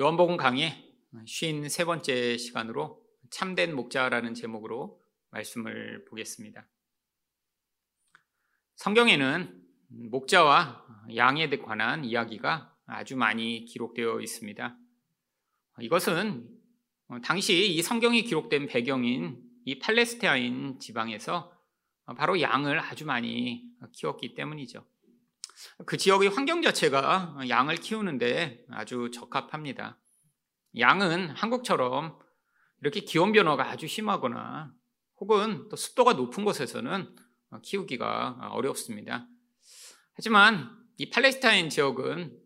요한복음 강의 53번째 시간으로 참된 목자라는 제목으로 말씀을 보겠습니다. 성경에는 목자와 양에 관한 이야기가 아주 많이 기록되어 있습니다. 이것은 당시 이 성경이 기록된 배경인 이 팔레스타인 지방에서 바로 양을 아주 많이 키웠기 때문이죠. 그 지역의 환경 자체가 양을 키우는데 아주 적합합니다. 양은 한국처럼 이렇게 기온 변화가 아주 심하거나 혹은 또 습도가 높은 곳에서는 키우기가 어렵습니다. 하지만 이 팔레스타인 지역은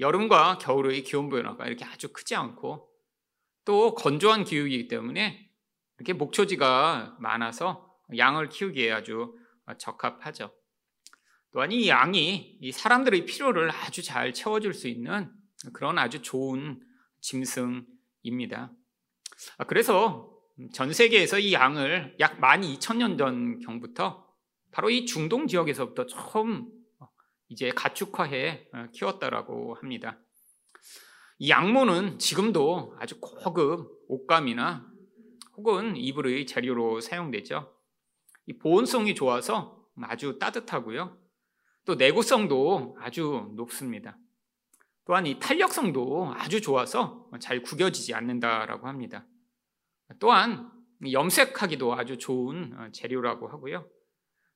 여름과 겨울의 기온 변화가 이렇게 아주 크지 않고 또 건조한 기후이기 때문에 이렇게 목초지가 많아서 양을 키우기에 아주 적합하죠. 또한 이 양이 이 사람들의 필요를 아주 잘 채워줄 수 있는 그런 아주 좋은 짐승입니다. 아, 그래서 전 세계에서 이 양을 약 12,000년 전 경부터 바로 이 중동 지역에서부터 처음 이제 가축화해 어, 키웠다라고 합니다. 이 양모는 지금도 아주 고급 옷감이나 혹은 이불의 재료로 사용되죠. 이 보온성이 좋아서 아주 따뜻하고요. 또 내구성도 아주 높습니다. 또한 이 탄력성도 아주 좋아서 잘 구겨지지 않는다라고 합니다. 또한 염색하기도 아주 좋은 어, 재료라고 하고요.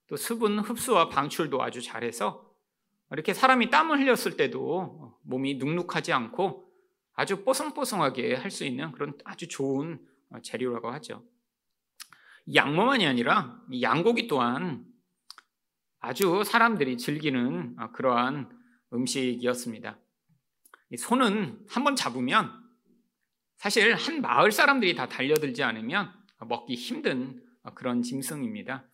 또 수분 흡수와 방출도 아주 잘해서 이렇게 사람이 땀을 흘렸을 때도 몸이 눅눅하지 않고 아주 뽀송뽀송하게 할 수 있는 그런 아주 좋은 어, 재료라고 하죠. 양모만이 아니라 양고기 또한 아주 사람들이 즐기는 어, 그러한 음식이었습니다. 손은 한번 잡으면 사실 한 마을 사람들이 다 달려들지 않으면 먹기 힘든 어, 그런 짐승입니다.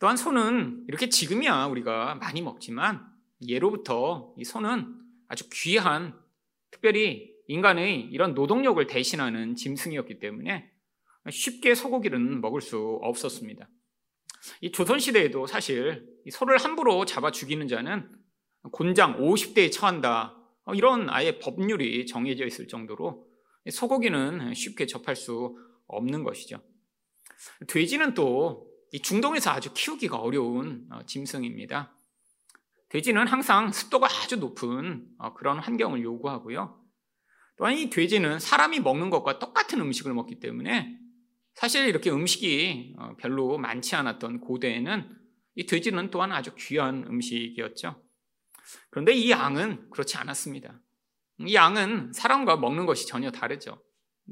또한 소는 이렇게 지금이야 우리가 많이 먹지만 예로부터 이 소는 아주 귀한 특별히 인간의 이런 노동력을 대신하는 짐승이었기 때문에 쉽게 소고기는 먹을 수 없었습니다. 이 조선시대에도 사실 소를 함부로 잡아 죽이는 자는 곤장 50대에 처한다. 어, 이런 아예 법률이 정해져 있을 정도로 소고기는 쉽게 접할 수 없는 것이죠. 돼지는 또 중동에서 아주 키우기가 어려운 어, 짐승입니다. 돼지는 항상 습도가 아주 높은 어, 그런 환경을 요구하고요. 또한 이 돼지는 사람이 먹는 것과 똑같은 음식을 먹기 때문에 사실 이렇게 음식이 어, 별로 많지 않았던 고대에는 이 돼지는 또한 아주 귀한 음식이었죠. 그런데 이 양은 그렇지 않았습니다. 이 양은 사람과 먹는 것이 전혀 다르죠.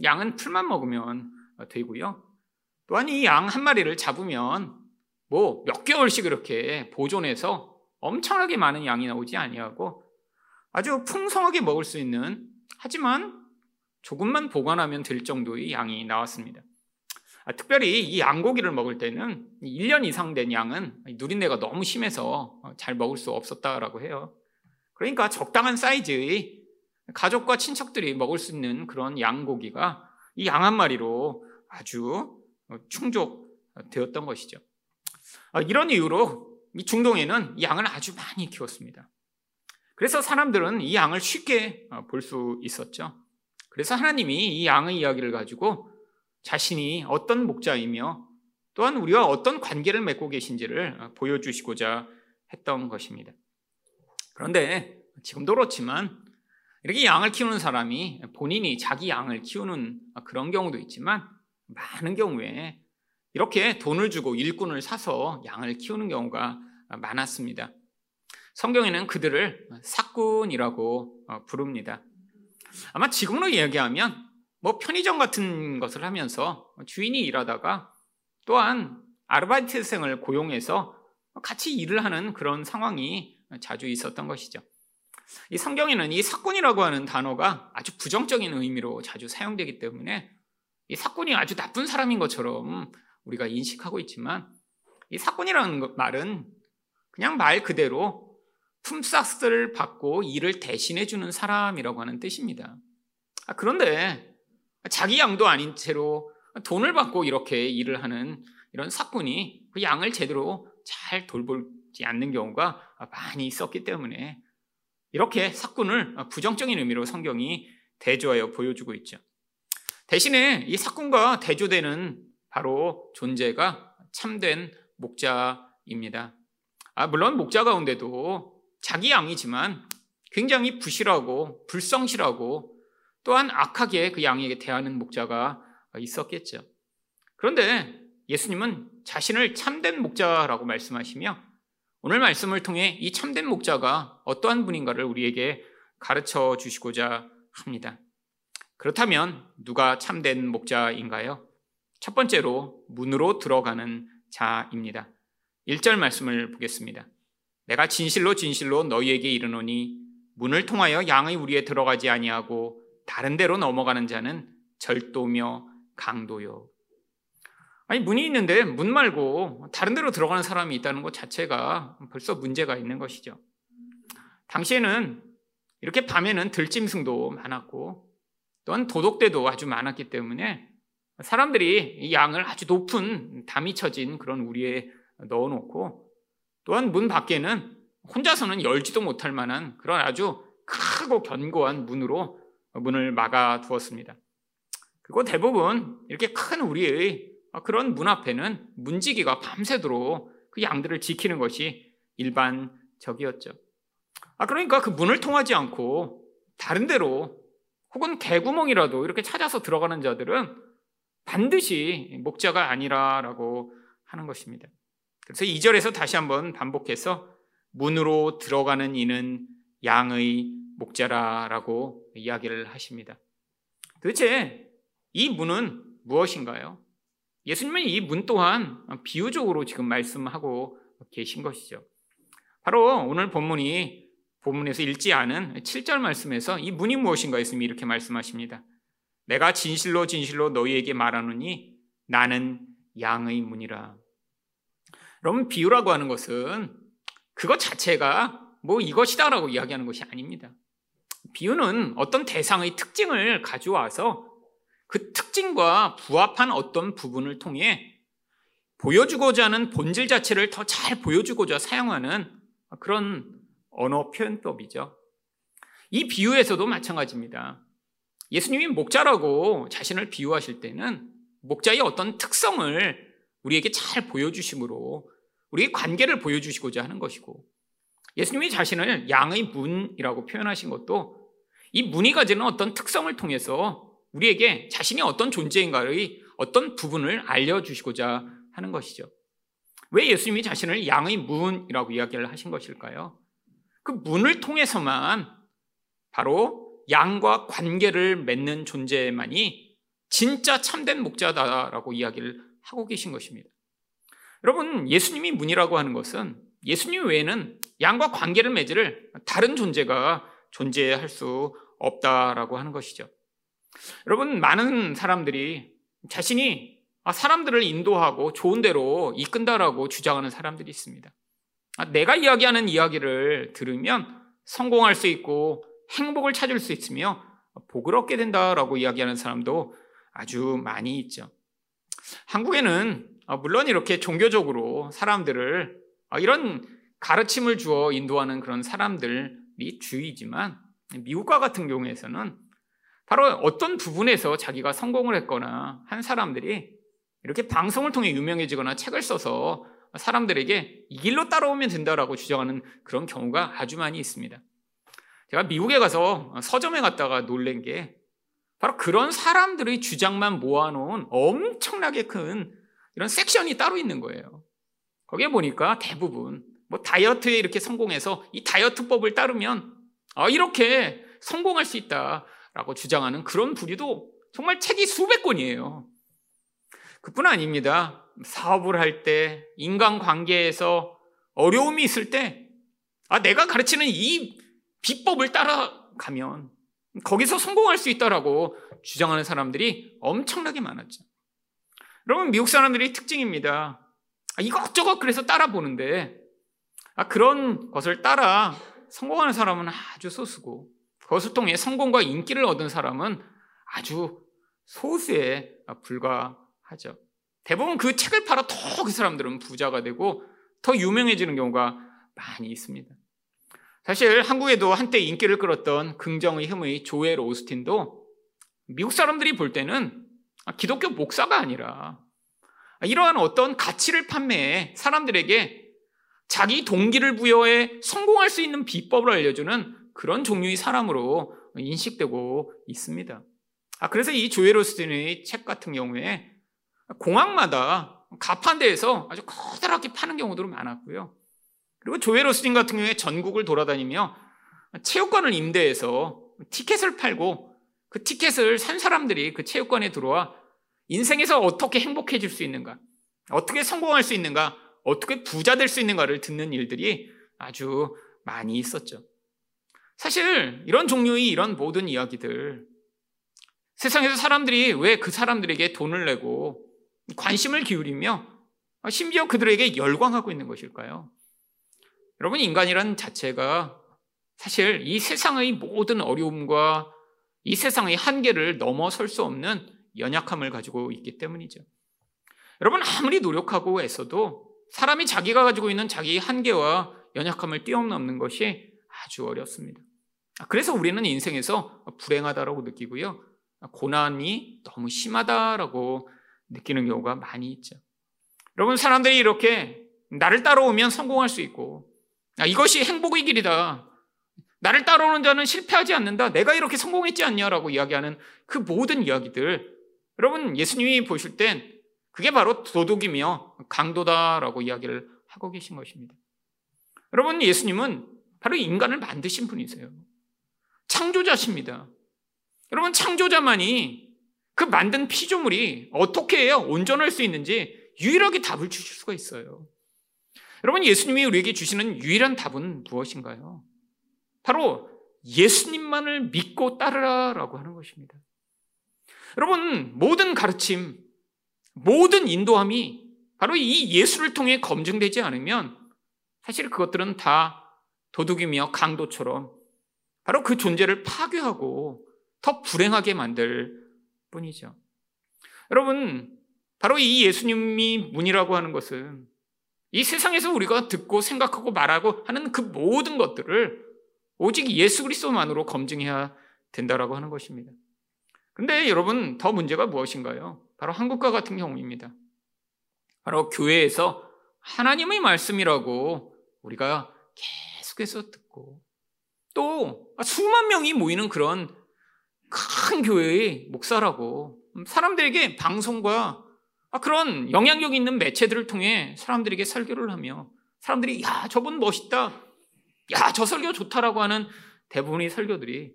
양은 풀만 먹으면 되고요. 또한 이 양 한 마리를 잡으면 뭐 몇 개월씩 이렇게 보존해서 엄청나게 많은 양이 나오지 아니하고 아주 풍성하게 먹을 수 있는 하지만 조금만 보관하면 될 정도의 양이 나왔습니다. 아, 특별히 이 양고기를 먹을 때는 1년 이상 된 양은 누린내가 너무 심해서 어, 잘 먹을 수 없었다라고 해요. 그러니까 적당한 사이즈의 가족과 친척들이 먹을 수 있는 그런 양고기가 이 양 한 마리로 아주 어, 충족되었던 것이죠. 아, 이런 이유로 이 중동에는 양을 아주 많이 키웠습니다. 그래서 사람들은 이 양을 쉽게 어, 볼수 있었죠. 그래서 하나님이 이 양의 이야기를 가지고 자신이 어떤 목자이며 또한 우리와 어떤 관계를 맺고 계신지를 보여주시고자 했던 것입니다. 그런데 지금도 그렇지만 이렇게 양을 키우는 사람이 본인이 자기 양을 키우는 그런 경우도 있지만 많은 경우에 이렇게 돈을 주고 일꾼을 사서 양을 키우는 경우가 많았습니다. 성경에는 그들을 사꾼이라고 부릅니다. 아마 지금으로 이야기하면 뭐 편의점 같은 것을 하면서 주인이 일하다가 또한 아르바이트생을 고용해서 같이 일을 하는 그런 상황이 자주 있었던 것이죠. 이 성경에는 이 사꾼이라고 하는 단어가 아주 부정적인 의미로 자주 사용되기 때문에 이 사꾼이 아주 나쁜 사람인 것처럼 우리가 인식하고 있지만 이 사꾼이라는 말은 그냥 말 그대로 품삯을 받고 일을 대신해 주는 사람이라고 하는 뜻입니다. 아, 그런데 자기 양도 아닌 채로 돈을 받고 이렇게 일을 하는 이런 사꾼이 그 양을 제대로 잘 돌보지 않는 경우가 많이 있었기 때문에 이렇게 사꾼을 부정적인 의미로 성경이 대조하여 보여주고 있죠. 대신에 이 사건과 대조되는 바로 존재가 참된 목자입니다. 아, 물론 목자 가운데도 자기 양이지만 굉장히 부실하고 불성실하고 또한 악하게 그 양에게 대하는 목자가 있었겠죠. 그런데 예수님은 자신을 참된 목자라고 말씀하시며 오늘 말씀을 통해 이 참된 목자가 어떠한 분인가를 우리에게 가르쳐 주시고자 합니다. 그렇다면 누가 참된 목자인가요? 첫 번째로 문으로 들어가는 자입니다. 1절 말씀을 보겠습니다. 내가 진실로 진실로 너희에게 이르노니 문을 통하여 양의 우리에 들어가지 아니하고 다른 데로 넘어가는 자는 절도며 강도요. 아니 문이 있는데 문 말고 다른 데로 들어가는 사람이 있다는 것 자체가 벌써 문제가 있는 것이죠. 당시에는 이렇게 밤에는 들짐승도 많았고 또한 도둑대도 아주 많았기 때문에 사람들이 이 양을 아주 높은 담이 쳐진 그런 우리에 넣어놓고 또한 문 밖에는 혼자서는 열지도 못할 만한 그런 아주 크고 견고한 문으로 문을 막아 두었습니다. 그리고 대부분 이렇게 큰 우리의 그런 문 앞에는 문지기가 밤새도록 그 양들을 지키는 것이 일반적이었죠. 아, 그러니까 그 문을 통하지 않고 다른 데로 혹은 개구멍이라도 이렇게 찾아서 들어가는 자들은 반드시 목자가 아니라라고 하는 것입니다. 그래서 2절에서 다시 한번 반복해서 문으로 들어가는 이는 양의 목자라라고 이야기를 하십니다. 도대체 이 문은 무엇인가요? 예수님은 이 문 또한 비유적으로 지금 말씀하고 계신 것이죠. 바로 오늘 본문이 본문에서 읽지 않은 7절 말씀에서 이 문이 무엇인가 했으면 이렇게 말씀하십니다. 내가 진실로 진실로 너희에게 말하노니 나는 양의 문이라. 여러분 비유라고 하는 것은 그것 자체가 뭐 이것이다라고 이야기하는 것이 아닙니다. 비유는 어떤 대상의 특징을 가져와서 그 특징과 부합한 어떤 부분을 통해 보여주고자 하는 본질 자체를 더 잘 보여주고자 사용하는 그런 언어 표현법이죠. 이 비유에서도 마찬가지입니다. 예수님이 목자라고 자신을 비유하실 때는 목자의 어떤 특성을 우리에게 잘 보여주심으로 우리의 관계를 보여주시고자 하는 것이고 예수님이 자신을 양의 문이라고 표현하신 것도 이 문이 가지는 어떤 특성을 통해서 우리에게 자신이 어떤 존재인가의 어떤 부분을 알려주시고자 하는 것이죠. 왜 예수님이 자신을 양의 문이라고 이야기를 하신 것일까요? 그 문을 통해서만 바로 양과 관계를 맺는 존재만이 진짜 참된 목자다라고 이야기를 하고 계신 것입니다. 여러분, 예수님이 문이라고 하는 것은 예수님 외에는 양과 관계를 맺을 다른 존재가 존재할 수 없다라고 하는 것이죠. 여러분, 많은 사람들이 자신이 사람들을 인도하고 좋은 대로 이끈다라고 주장하는 사람들이 있습니다. 아, 내가 이야기하는 이야기를 들으면 성공할 수 있고 행복을 찾을 수 있으며 복을 얻게 된다라고 이야기하는 사람도 아주 많이 있죠. 한국에는 아, 물론 이렇게 종교적으로 사람들을 아, 이런 가르침을 주어 인도하는 그런 사람들이 주의지만 미국과 같은 경우에서는 바로 어떤 부분에서 자기가 성공을 했거나 한 사람들이 이렇게 방송을 통해 유명해지거나 책을 써서 사람들에게 이 길로 따라오면 된다라고 주장하는 그런 경우가 아주 많이 있습니다. 제가 미국에 가서 서점에 갔다가 놀란 게 바로 그런 사람들의 주장만 모아놓은 엄청나게 큰 이런 섹션이 따로 있는 거예요. 거기에 보니까 대부분 뭐 다이어트에 이렇게 성공해서 이 다이어트법을 따르면 아, 이렇게 성공할 수 있다라고 주장하는 그런 부류도 정말 책이 수백 권이에요. 그뿐 아닙니다. 사업을 할 때, 인간 관계에서 어려움이 있을 때, 아, 내가 가르치는 이 비법을 따라가면 거기서 성공할 수 있다라고 주장하는 사람들이 엄청나게 많았죠. 여러분, 미국 사람들이 특징입니다. 아, 이것저것 그래서 따라보는데, 아, 그런 것을 따라 성공하는 사람은 아주 소수고, 그것을 통해 성공과 인기를 얻은 사람은 아주 소수에 불과하죠. 대부분 그 책을 팔아 더 그 사람들은 부자가 되고 더 유명해지는 경우가 많이 있습니다. 사실 한국에도 한때 인기를 끌었던 긍정의 힘의 조엘 오스틴도 미국 사람들이 볼 때는 기독교 목사가 아니라 이러한 어떤 가치를 판매해 사람들에게 자기 동기를 부여해 성공할 수 있는 비법을 알려주는 그런 종류의 사람으로 인식되고 있습니다. 아, 그래서 이 조엘 오스틴의 책 같은 경우에 공항마다 가판대에서 아주 커다랗게 파는 경우도 많았고요. 그리고 조엘 오스틴 같은 경우에 전국을 돌아다니며 체육관을 임대해서 티켓을 팔고 그 티켓을 산 사람들이 그 체육관에 들어와 인생에서 어떻게 행복해질 수 있는가, 어떻게 성공할 수 있는가, 어떻게 부자 될 수 있는가를 듣는 일들이 아주 많이 있었죠. 사실 이런 종류의 이런 모든 이야기들 세상에서 사람들이 왜 그 사람들에게 돈을 내고 관심을 기울이며 심지어 그들에게 열광하고 있는 것일까요? 여러분, 인간이란 자체가 사실 이 세상의 모든 어려움과 이 세상의 한계를 넘어설 수 없는 연약함을 가지고 있기 때문이죠. 여러분, 아무리 노력하고 애써도 사람이 자기가 가지고 있는 자기 한계와 연약함을 뛰어넘는 것이 아주 어렵습니다. 그래서 우리는 인생에서 불행하다라고 느끼고요. 고난이 너무 심하다라고 느끼는 경우가 많이 있죠. 여러분, 사람들이 이렇게 나를 따라오면 성공할 수 있고, 아, 이것이 행복의 길이다. 나를 따라오는 자는 실패하지 않는다. 내가 이렇게 성공했지 않냐라고 이야기하는 그 모든 이야기들. 여러분, 예수님이 보실 땐 그게 바로 도둑이며 강도다라고 이야기를 하고 계신 것입니다. 여러분, 예수님은 바로 인간을 만드신 분이세요. 창조자십니다. 여러분, 창조자만이 그 만든 피조물이 어떻게 해야 온전할 수 있는지 유일하게 답을 주실 수가 있어요. 여러분, 예수님이 우리에게 주시는 유일한 답은 무엇인가요? 바로 예수님만을 믿고 따르라라고 하는 것입니다. 여러분, 모든 가르침, 모든 인도함이 바로 이 예수를 통해 검증되지 않으면 사실 그것들은 다 도둑이며 강도처럼 바로 그 존재를 파괴하고 더 불행하게 만들 뿐이죠. 여러분, 바로 이 예수님이 문이라고 하는 것은 이 세상에서 우리가 듣고 생각하고 말하고 하는 그 모든 것들을 오직 예수 그리스도만으로 검증해야 된다라고 하는 것입니다. 근데 여러분, 더 문제가 무엇인가요? 바로 한국과 같은 경우입니다. 바로 교회에서 하나님의 말씀이라고 우리가 계속해서 듣고 또 수만 명이 모이는 그런 큰 교회의 목사라고 사람들에게 방송과 그런 영향력 있는 매체들을 통해 사람들에게 설교를 하며 사람들이 야 저분 멋있다 야 저 설교 좋다라고 하는 대부분의 설교들이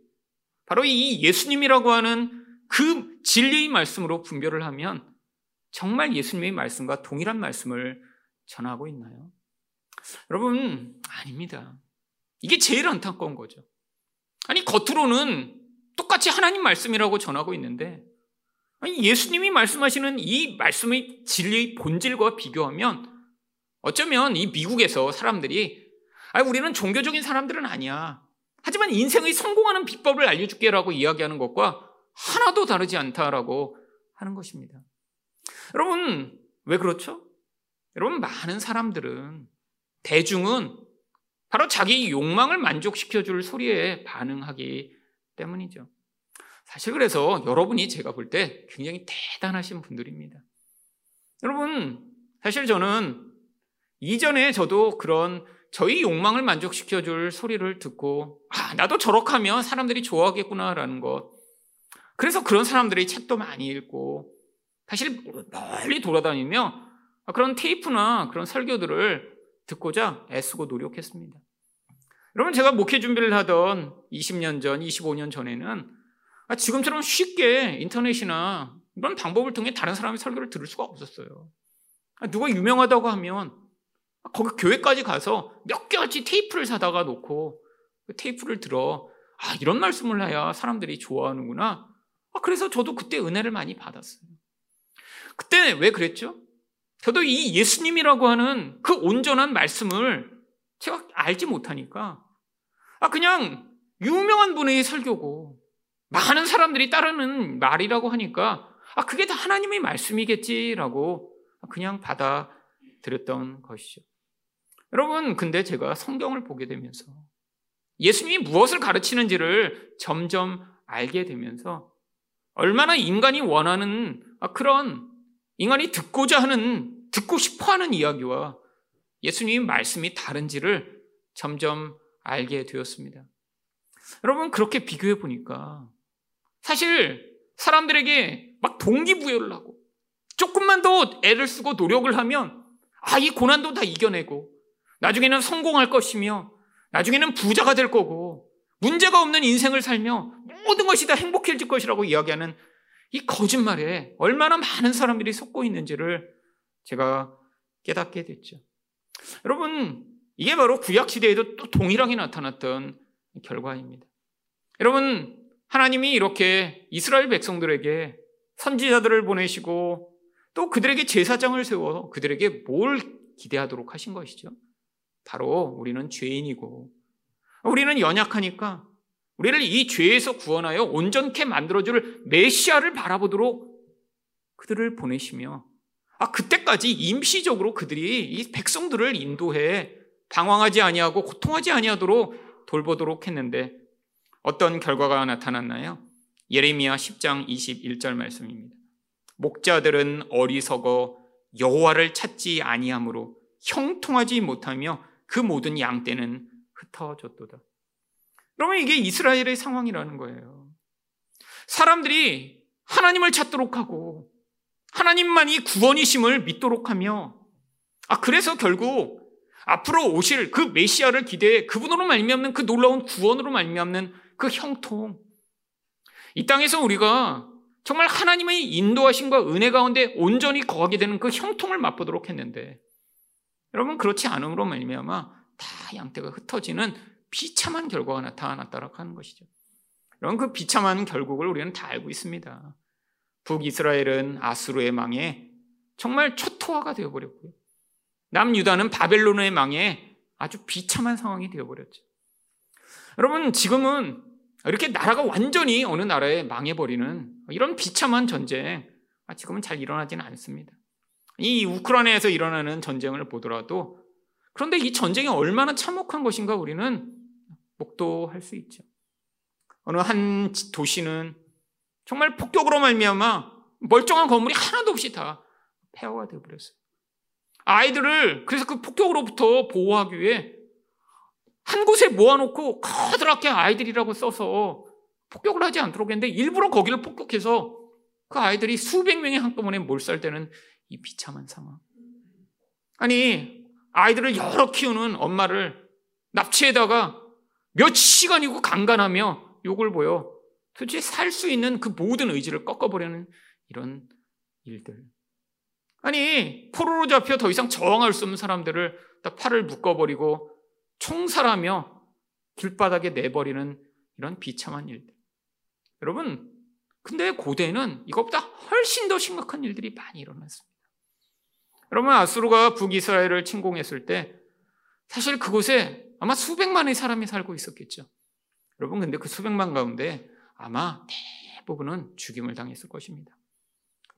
바로 이 예수님이라고 하는 그 진리의 말씀으로 분별을 하면 정말 예수님의 말씀과 동일한 말씀을 전하고 있나요? 여러분 아닙니다. 이게 제일 안타까운 거죠. 아니 겉으로는 똑같이 하나님 말씀이라고 전하고 있는데 아니, 예수님이 말씀하시는 이 말씀의 진리의 본질과 비교하면 어쩌면 이 미국에서 사람들이 아, 우리는 종교적인 사람들은 아니야. 하지만 인생의 성공하는 비법을 알려줄게라고 이야기하는 것과 하나도 다르지 않다라고 하는 것입니다. 여러분, 왜 그렇죠? 여러분, 많은 사람들은, 대중은 바로 자기 욕망을 만족시켜줄 소리에 반응하기 때문이죠. 사실 그래서 여러분이 제가 볼 때 굉장히 대단하신 분들입니다. 여러분, 사실 저는 이전에 저도 그런 저희 욕망을 만족시켜줄 소리를 듣고, 아, 나도 저렇게 하면 사람들이 좋아하겠구나라는 것. 그래서 그런 사람들의 책도 많이 읽고, 사실 멀리 돌아다니며 그런 테이프나 그런 설교들을 듣고자 애쓰고 노력했습니다. 여러분, 제가 목회 준비를 하던 20년 전, 25년 전에는 아, 지금처럼 쉽게 인터넷이나 이런 방법을 통해 다른 사람의 설교를 들을 수가 없었어요. 아, 누가 유명하다고 하면 거기 교회까지 가서 몇 개월치 테이프를 사다가 놓고 그 테이프를 들어 아 이런 말씀을 해야 사람들이 좋아하는구나. 아, 그래서 저도 그때 은혜를 많이 받았어요. 그때 왜 그랬죠? 저도 이 예수님이라고 하는 그 온전한 말씀을 제가 알지 못하니까 아 그냥 유명한 분의 설교고 많은 사람들이 따르는 말이라고 하니까 아 그게 다 하나님의 말씀이겠지라고 그냥 받아들였던 것이죠. 여러분 근데 제가 성경을 보게 되면서 예수님이 무엇을 가르치는지를 점점 알게 되면서 얼마나 인간이 원하는 아, 그런 인간이 듣고자 하는 듣고 싶어 하는 이야기와 예수님 말씀이 다른지를 점점 알게 되었습니다. 여러분, 그렇게 비교해 보니까 사실 사람들에게 막 동기부여를 하고 조금만 더 애를 쓰고 노력을 하면 아, 이 고난도 다 이겨내고 나중에는 성공할 것이며 나중에는 부자가 될 거고 문제가 없는 인생을 살며 모든 것이 다 행복해질 것이라고 이야기하는 이 거짓말에 얼마나 많은 사람들이 속고 있는지를 제가 깨닫게 됐죠. 여러분, 이게 바로 구약 시대에도 또 동일하게 나타났던 결과입니다. 여러분, 하나님이 이렇게 이스라엘 백성들에게 선지자들을 보내시고 또 그들에게 제사장을 세워 그들에게 뭘 기대하도록 하신 것이죠. 바로 우리는 죄인이고 우리는 연약하니까 우리를 이 죄에서 구원하여 온전케 만들어줄 메시아를 바라보도록 그들을 보내시며 아 그때까지 임시적으로 그들이 이 백성들을 인도해 방황하지 아니하고 고통하지 아니하도록 돌보도록 했는데 어떤 결과가 나타났나요? 예레미야 10장 21절 말씀입니다. 목자들은 어리석어 여호와를 찾지 아니하므로 형통하지 못하며 그 모든 양떼는 흩어졌도다. 그러면 이게 이스라엘의 상황이라는 거예요. 사람들이 하나님을 찾도록 하고 하나님만이 구원이심을 믿도록 하며 아 그래서 결국 앞으로 오실 그 메시아를 기대해 그분으로 말미암는 그 놀라운 구원으로 말미암는 그 형통 이 땅에서 우리가 정말 하나님의 인도하심과 은혜 가운데 온전히 거하게 되는 그 형통을 맛보도록 했는데 여러분 그렇지 않음으로 말미암아 다 양떼가 흩어지는 비참한 결과가 나타났다라고 하는 것이죠. 여러분 그 비참한 결국을 우리는 다 알고 있습니다. 북이스라엘은 아수르의 망에 정말 초토화가 되어버렸고요. 남유다는 바벨론의 망에 아주 비참한 상황이 되어버렸죠. 여러분 지금은 이렇게 나라가 완전히 어느 나라에 망해버리는 이런 비참한 전쟁 아, 지금은 잘 일어나지는 않습니다. 이 우크라이나에서 일어나는 전쟁을 보더라도 그런데 이 전쟁이 얼마나 참혹한 것인가 우리는 목도할 수 있죠. 어느 한 도시는 정말 폭격으로 말미암아 멀쩡한 건물이 하나도 없이 다 폐허가 되어버렸어요. 아이들을 그래서 그 폭격으로부터 보호하기 위해 한 곳에 모아놓고 커다랗게 아이들이라고 써서 폭격을 하지 않도록 했는데 일부러 거기를 폭격해서 그 아이들이 수백 명이 한꺼번에 몰살되는 이 비참한 상황. 아니, 아이들을 여러 키우는 엄마를 납치에다가 몇 시간이고 강간하며 욕을 보여 도대체 살 수 있는 그 모든 의지를 꺾어버리는 이런 일들. 아니, 포로로 잡혀 더 이상 저항할 수 없는 사람들을 딱 팔을 묶어버리고 총살하며 길바닥에 내버리는 이런 비참한 일들. 여러분, 근데 고대는 이것보다 훨씬 더 심각한 일들이 많이 일어났습니다. 여러분, 아수르가 북이스라엘을 침공했을 때 사실 그곳에 아마 수백만의 사람이 살고 있었겠죠. 여러분, 근데 그 수백만 가운데 아마 대부분은 죽임을 당했을 것입니다.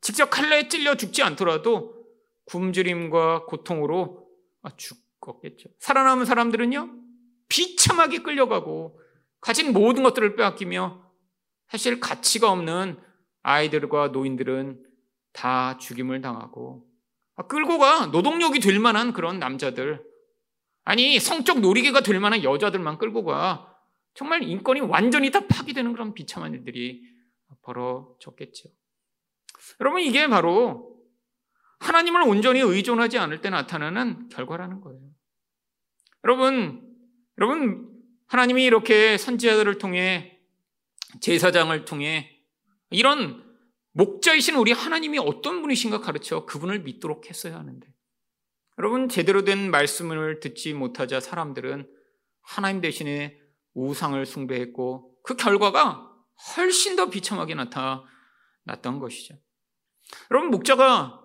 직접 칼날에 찔려 죽지 않더라도 굶주림과 고통으로 죽었겠죠. 살아남은 사람들은요, 비참하게 끌려가고 가진 모든 것들을 빼앗기며 사실 가치가 없는 아이들과 노인들은 다 죽임을 당하고 아, 끌고 가 노동력이 될 만한 그런 남자들 아니 성적 놀이개가 될 만한 여자들만 끌고 가 정말 인권이 완전히 다 파기되는 그런 비참한 일들이 벌어졌겠죠. 여러분 이게 바로 하나님을 온전히 의존하지 않을 때 나타나는 결과라는 거예요. 여러분, 여러분 하나님이 이렇게 선지자들을 통해 제사장을 통해 이런 목자이신 우리 하나님이 어떤 분이신가 가르쳐 그분을 믿도록 했어야 하는데 여러분 제대로 된 말씀을 듣지 못하자 사람들은 하나님 대신에 우상을 숭배했고 그 결과가 훨씬 더 비참하게 나타났던 것이죠. 여러분 목자가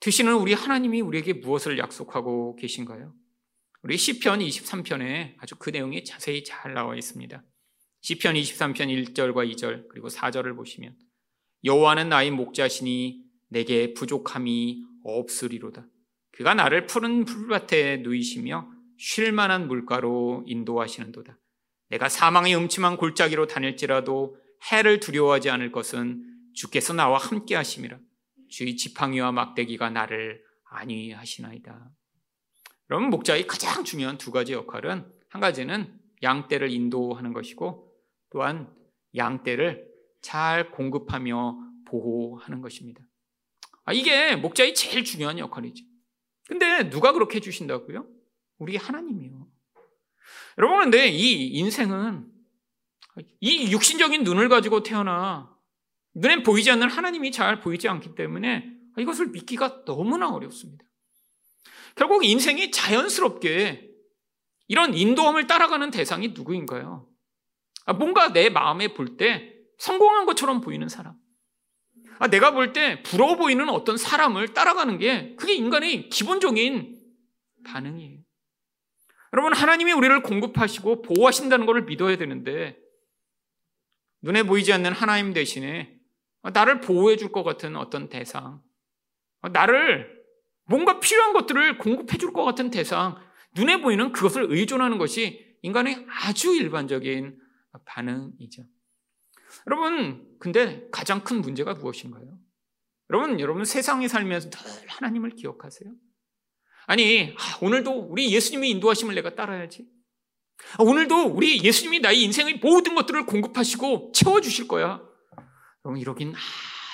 되시는 우리 하나님이 우리에게 무엇을 약속하고 계신가요? 우리 시편 23편에 아주 그 내용이 자세히 잘 나와 있습니다. 시편 23편 1절과 2절 그리고 4절을 보시면 여호와는 나의 목자시니 내게 부족함이 없으리로다. 그가 나를 푸른 풀밭에 누이시며 쉴 만한 물가로 인도하시는도다. 내가 사망의 음침한 골짜기로 다닐지라도 해를 두려워하지 않을 것은 주께서 나와 함께 하심이라 주의 지팡이와 막대기가 나를 안위하시나이다. 여러분 목자의 가장 중요한 두 가지 역할은 한 가지는 양떼를 인도하는 것이고 또한 양떼를 잘 공급하며 보호하는 것입니다. 아, 이게 목자의 제일 중요한 역할이죠. 근데 누가 그렇게 해주신다고요? 우리 하나님이요. 여러분, 그런데 이 인생은 이 육신적인 눈을 가지고 태어나 눈에 보이지 않는 하나님이 잘 보이지 않기 때문에 이것을 믿기가 너무나 어렵습니다. 결국 인생이 자연스럽게 이런 인도함을 따라가는 대상이 누구인가요? 아, 뭔가 내 마음에 볼 때 성공한 것처럼 보이는 사람. 아, 내가 볼 때 부러워 보이는 어떤 사람을 따라가는 게 그게 인간의 기본적인 반응이에요. 여러분, 하나님이 우리를 공급하시고 보호하신다는 것을 믿어야 되는데, 눈에 보이지 않는 하나님 대신에 나를 보호해 줄 것 같은 어떤 대상, 나를 뭔가 필요한 것들을 공급해 줄 것 같은 대상, 눈에 보이는 그것을 의존하는 것이 인간의 아주 일반적인 반응이죠. 여러분, 근데 가장 큰 문제가 무엇인가요? 여러분, 여러분 세상에 살면서 늘 하나님을 기억하세요? 아니, 아, 오늘도 우리 예수님이 인도하심을 내가 따라야지. 아, 오늘도 우리 예수님이 나의 인생의 모든 것들을 공급하시고 채워주실 거야. 여러분, 이러긴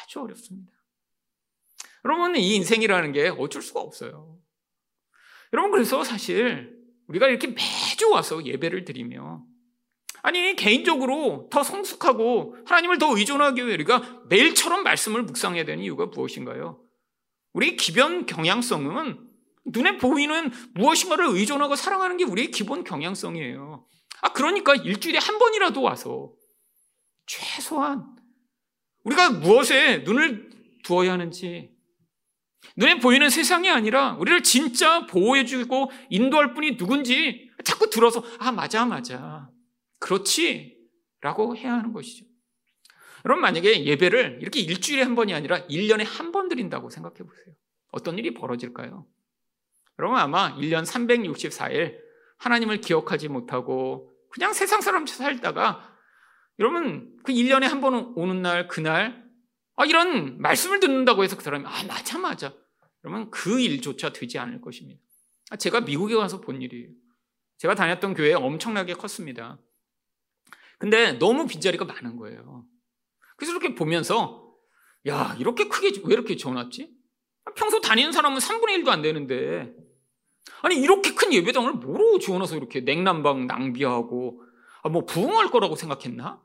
아주 어렵습니다. 여러분, 이 인생이라는 게 어쩔 수가 없어요. 여러분, 그래서 사실 우리가 이렇게 매주 와서 예배를 드리며 아니, 개인적으로 더 성숙하고 하나님을 더 의존하기 위해 우리가 매일처럼 말씀을 묵상해야 되는 이유가 무엇인가요? 우리 기변 경향성은 눈에 보이는 무엇인가를 의존하고 사랑하는 게 우리의 기본 경향성이에요. 아, 그러니까 일주일에 한 번이라도 와서 최소한 우리가 무엇에 눈을 두어야 하는지 눈에 보이는 세상이 아니라 우리를 진짜 보호해주고 인도할 분이 누군지 자꾸 들어서 아 맞아 맞아 그렇지 라고 해야 하는 것이죠. 여러분 만약에 예배를 이렇게 일주일에 한 번이 아니라 1년에 한 번 드린다고 생각해 보세요. 어떤 일이 벌어질까요? 여러분 아마 1년 364일 하나님을 기억하지 못하고 그냥 세상 사람처럼 살다가 여러분 그 1년에 한 번 오는 날 그날 아 이런 말씀을 듣는다고 해서 그 사람이 아 맞아 맞아 그러면 그 일조차 되지 않을 것입니다. 아, 제가 미국에 가서 본 일이에요. 제가 다녔던 교회 엄청나게 컸습니다. 근데 너무 빈자리가 많은 거예요. 그래서 이렇게 보면서 야 이렇게 크게 왜 이렇게 지어놨지? 평소 다니는 사람은 3분의 1도 안 되는데 아니 이렇게 큰 예배당을 뭐로 지어놔서 이렇게 냉난방 낭비하고 아, 뭐 부흥할 거라고 생각했나?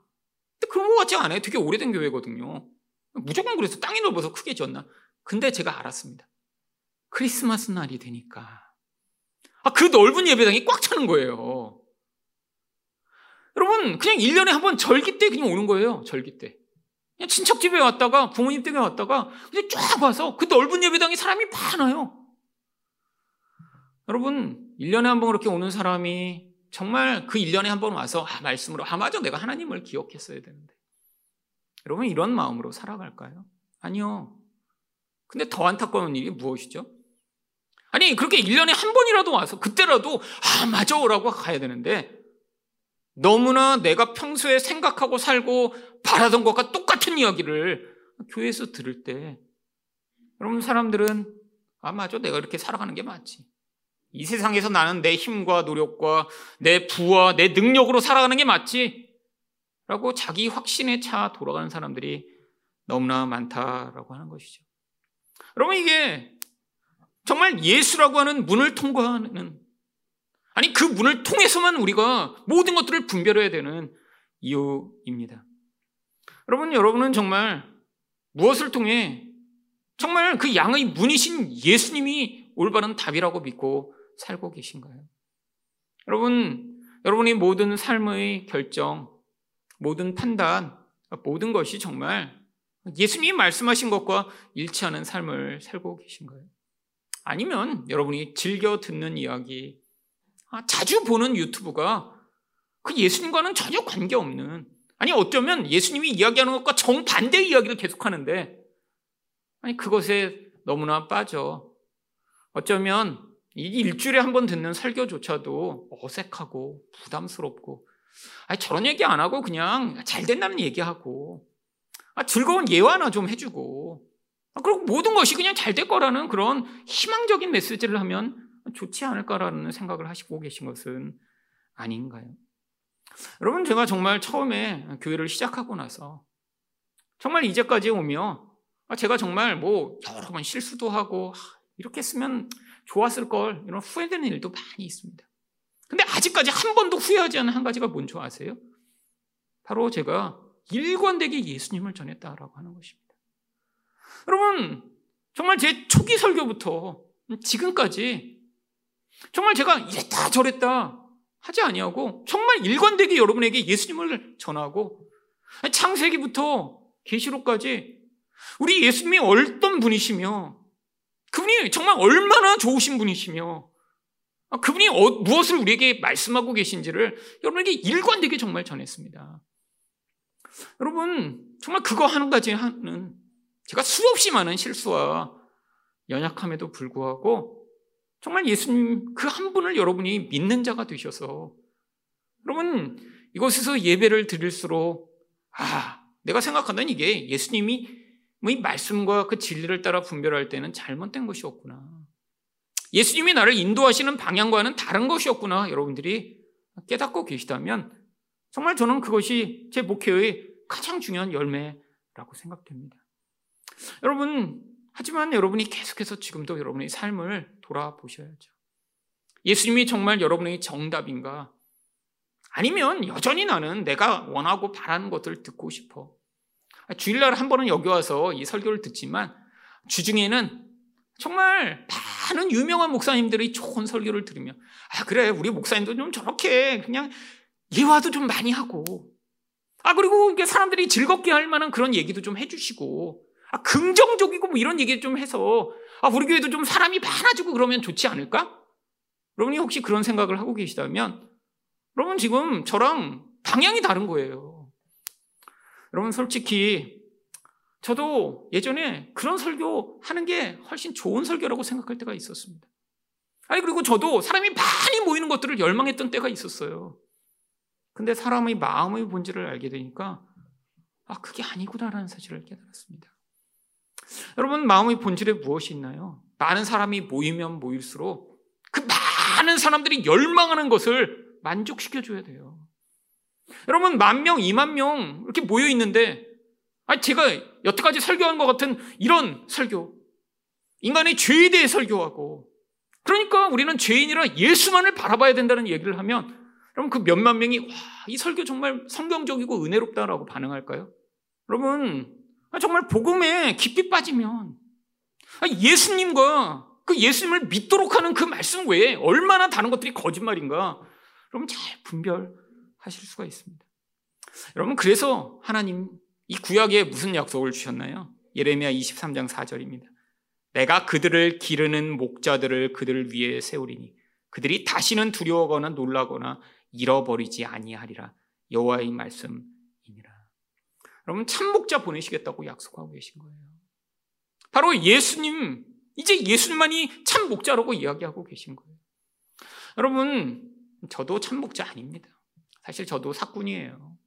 근데 그런 것 같지 않아요. 되게 오래된 교회거든요. 무조건 그래서 땅이 넓어서 크게 지었나? 근데 제가 알았습니다. 크리스마스 날이 되니까 아, 그 넓은 예배당이 꽉 차는 거예요. 여러분, 그냥 1년에 한 번 절기 때 그냥 오는 거예요. 절기 때. 그냥 친척 집에 왔다가 부모님 댁에 왔다가 그냥 쫙 와서 그 넓은 예배당에 사람이 많아요. 여러분, 1년에 한 번 그렇게 오는 사람이 정말 그 1년에 한 번 와서 아, 말씀으로 아, 맞아. 내가 하나님을 기억했어야 되는데. 여러분, 이런 마음으로 살아갈까요? 아니요. 근데 더 안타까운 일이 무엇이죠? 아니, 그렇게 1년에 한 번이라도 와서 그때라도 아, 맞아. 라고 가야 되는데 너무나 내가 평소에 생각하고 살고 바라던 것과 똑같은 이야기를 교회에서 들을 때 여러분 사람들은 아 맞아. 내가 이렇게 살아가는 게 맞지. 이 세상에서 나는 내 힘과 노력과 내 부와 내 능력으로 살아가는 게 맞지? 라고 자기 확신에 차 돌아가는 사람들이 너무나 많다라고 하는 것이죠. 여러분 이게 정말 예수라고 하는 문을 통과하는 아니, 그 문을 통해서만 우리가 모든 것들을 분별해야 되는 이유입니다. 여러분, 여러분은 정말 무엇을 통해 정말 그 양의 문이신 예수님이 올바른 답이라고 믿고 살고 계신가요? 여러분, 여러분이 모든 삶의 결정, 모든 판단, 모든 것이 정말 예수님이 말씀하신 것과 일치하는 삶을 살고 계신가요? 아니면 여러분이 즐겨 듣는 이야기, 아, 자주 보는 유튜브가 그 예수님과는 전혀 관계없는. 아니 어쩌면 예수님이 이야기하는 것과 정반대 이야기를 계속하는데 아니 그것에 너무나 빠져. 어쩌면 이 일주일에 한 번 듣는 설교조차도 어색하고 부담스럽고 아니 저런 얘기 안 하고 그냥 잘 된다는 얘기하고 아, 즐거운 예화나 좀 해주고 아, 그리고 모든 것이 그냥 잘 될 거라는 그런 희망적인 메시지를 하면 좋지 않을까라는 생각을 하시고 계신 것은 아닌가요? 여러분 제가 정말 처음에 교회를 시작하고 나서 정말 이제까지 오며 아, 제가 정말 뭐 여러 번 실수도 하고 이렇게 했으면 좋았을 걸 이런 후회되는 일도 많이 있습니다. 근데 아직까지 한 번도 후회하지 않은 한 가지가 뭔지 아세요? 바로 제가 일관되게 예수님을 전했다라고 하는 것입니다. 여러분, 정말 제 초기 설교부터 지금까지 정말 제가 이랬다 저랬다 하지 아니하고 정말 일관되게 여러분에게 예수님을 전하고 창세기부터 계시록까지 우리 예수님이 어떤 분이시며 그분이 정말 얼마나 좋으신 분이시며 그분이 어, 무엇을 우리에게 말씀하고 계신지를 여러분에게 일관되게 정말 전했습니다. 여러분 정말 그거 하는 가지 하는 제가 수없이 많은 실수와 연약함에도 불구하고 정말 예수님 그 한 분을 여러분이 믿는 자가 되셔서 여러분 이곳에서 예배를 드릴수록 아 내가 생각하는 이게 예수님이 이 말씀과 그 진리를 따라 분별할 때는 잘못된 것이었구나. 예수님이 나를 인도하시는 방향과는 다른 것이었구나. 여러분들이 깨닫고 계시다면 정말 저는 그것이 제 목회의 가장 중요한 열매라고 생각됩니다. 여러분, 하지만 여러분이 계속해서 지금도 여러분의 삶을 돌아보셔야죠. 예수님이 정말 여러분의 정답인가? 아니면 여전히 나는 내가 원하고 바라는 것들을 듣고 싶어. 주일날 한 번은 여기 와서 이 설교를 듣지만 주중에는 정말 많은 유명한 목사님들이 좋은 설교를 들으며 아 그래 우리 목사님도 좀 저렇게 그냥 예화도 좀 많이 하고 아 그리고 사람들이 즐겁게 할 만한 그런 얘기도 좀 해주시고 아 긍정적이고 뭐 이런 얘기 좀 해서 아 우리 교회도 좀 사람이 많아지고 그러면 좋지 않을까? 여러분이 혹시 그런 생각을 하고 계시다면 여러분 지금 저랑 방향이 다른 거예요. 여러분 솔직히 저도 예전에 그런 설교 하는 게 훨씬 좋은 설교라고 생각할 때가 있었습니다. 아니 그리고 저도 사람이 많이 모이는 것들을 열망했던 때가 있었어요. 근데 사람의 마음의 본질을 알게 되니까 아 그게 아니구나라는 사실을 깨달았습니다. 여러분 마음의 본질에 무엇이 있나요? 많은 사람이 모이면 모일수록 그 많은 사람들이 열망하는 것을 만족시켜 줘야 돼요. 여러분 만 명, 이만 명 이렇게 모여 있는데 아 제가 여태까지 설교한 것 같은 이런 설교 인간의 죄에 대해 설교하고 그러니까 우리는 죄인이라 예수만을 바라봐야 된다는 얘기를 하면 여러분 그 몇만 명이 와, 이 설교 정말 성경적이고 은혜롭다라고 반응할까요? 여러분 아, 정말 복음에 깊이 빠지면 아, 예수님과 그 예수님을 믿도록 하는 그 말씀 외에 얼마나 다른 것들이 거짓말인가 여러분 잘 분별하실 수가 있습니다. 여러분 그래서 하나님 이 구약에 무슨 약속을 주셨나요? 예레미야 23장 4절입니다. 내가 그들을 기르는 목자들을 그들 위에 세우리니 그들이 다시는 두려워거나 놀라거나 잃어버리지 아니하리라. 여호와의 말씀이니라. 여러분 참목자 보내시겠다고 약속하고 계신 거예요. 바로 예수님 이제 예수님만이 참목자라고 이야기하고 계신 거예요. 여러분 저도 참목자 아닙니다. 사실 저도 사꾼이에요.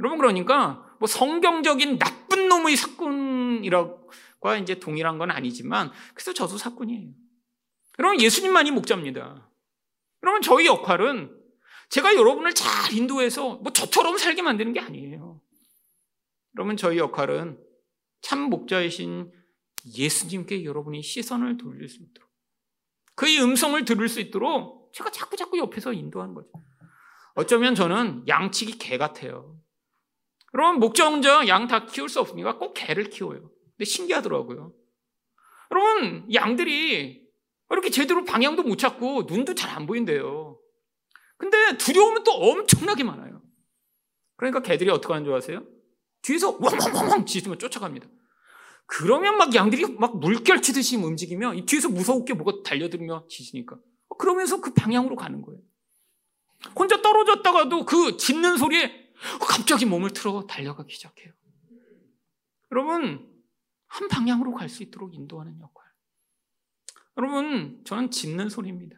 여러분 그러니까 뭐 성경적인 나쁜 놈의 사꾼이라고 이제 동일한 건 아니지만 그래서 저도 사꾼이에요. 여러분 예수님만이 목자입니다. 여러분 저희 역할은 제가 여러분을 잘 인도해서 뭐 저처럼 살게 만드는 게 아니에요. 여러분 저희 역할은 참 목자이신 예수님께 여러분이 시선을 돌릴 수 있도록 그의 음성을 들을 수 있도록 제가 자꾸 자꾸 옆에서 인도하는 거죠. 어쩌면 저는 양치기 개 같아요. 여러분 목자 혼자 양 다 키울 수 없으니까 꼭 개를 키워요. 근데 신기하더라고요. 여러분 양들이 이렇게 제대로 방향도 못 찾고 눈도 잘 안 보인대요. 근데 두려우면 또 엄청나게 많아요. 그러니까 개들이 어떻게 하는 줄 아세요? 뒤에서 왕왕왕왕 짖으면 쫓아갑니다. 그러면 막 양들이 막 물결 치듯이 움직이면 뒤에서 무서웠게 뭐가 달려들며 짖으니까 그러면서 그 방향으로 가는 거예요. 혼자 떨어졌다가도 그 짖는 소리에 갑자기 몸을 틀어 달려가기 시작해요. 여러분, 한 방향으로 갈 수 있도록 인도하는 역할. 여러분, 저는 짖는 소리입니다.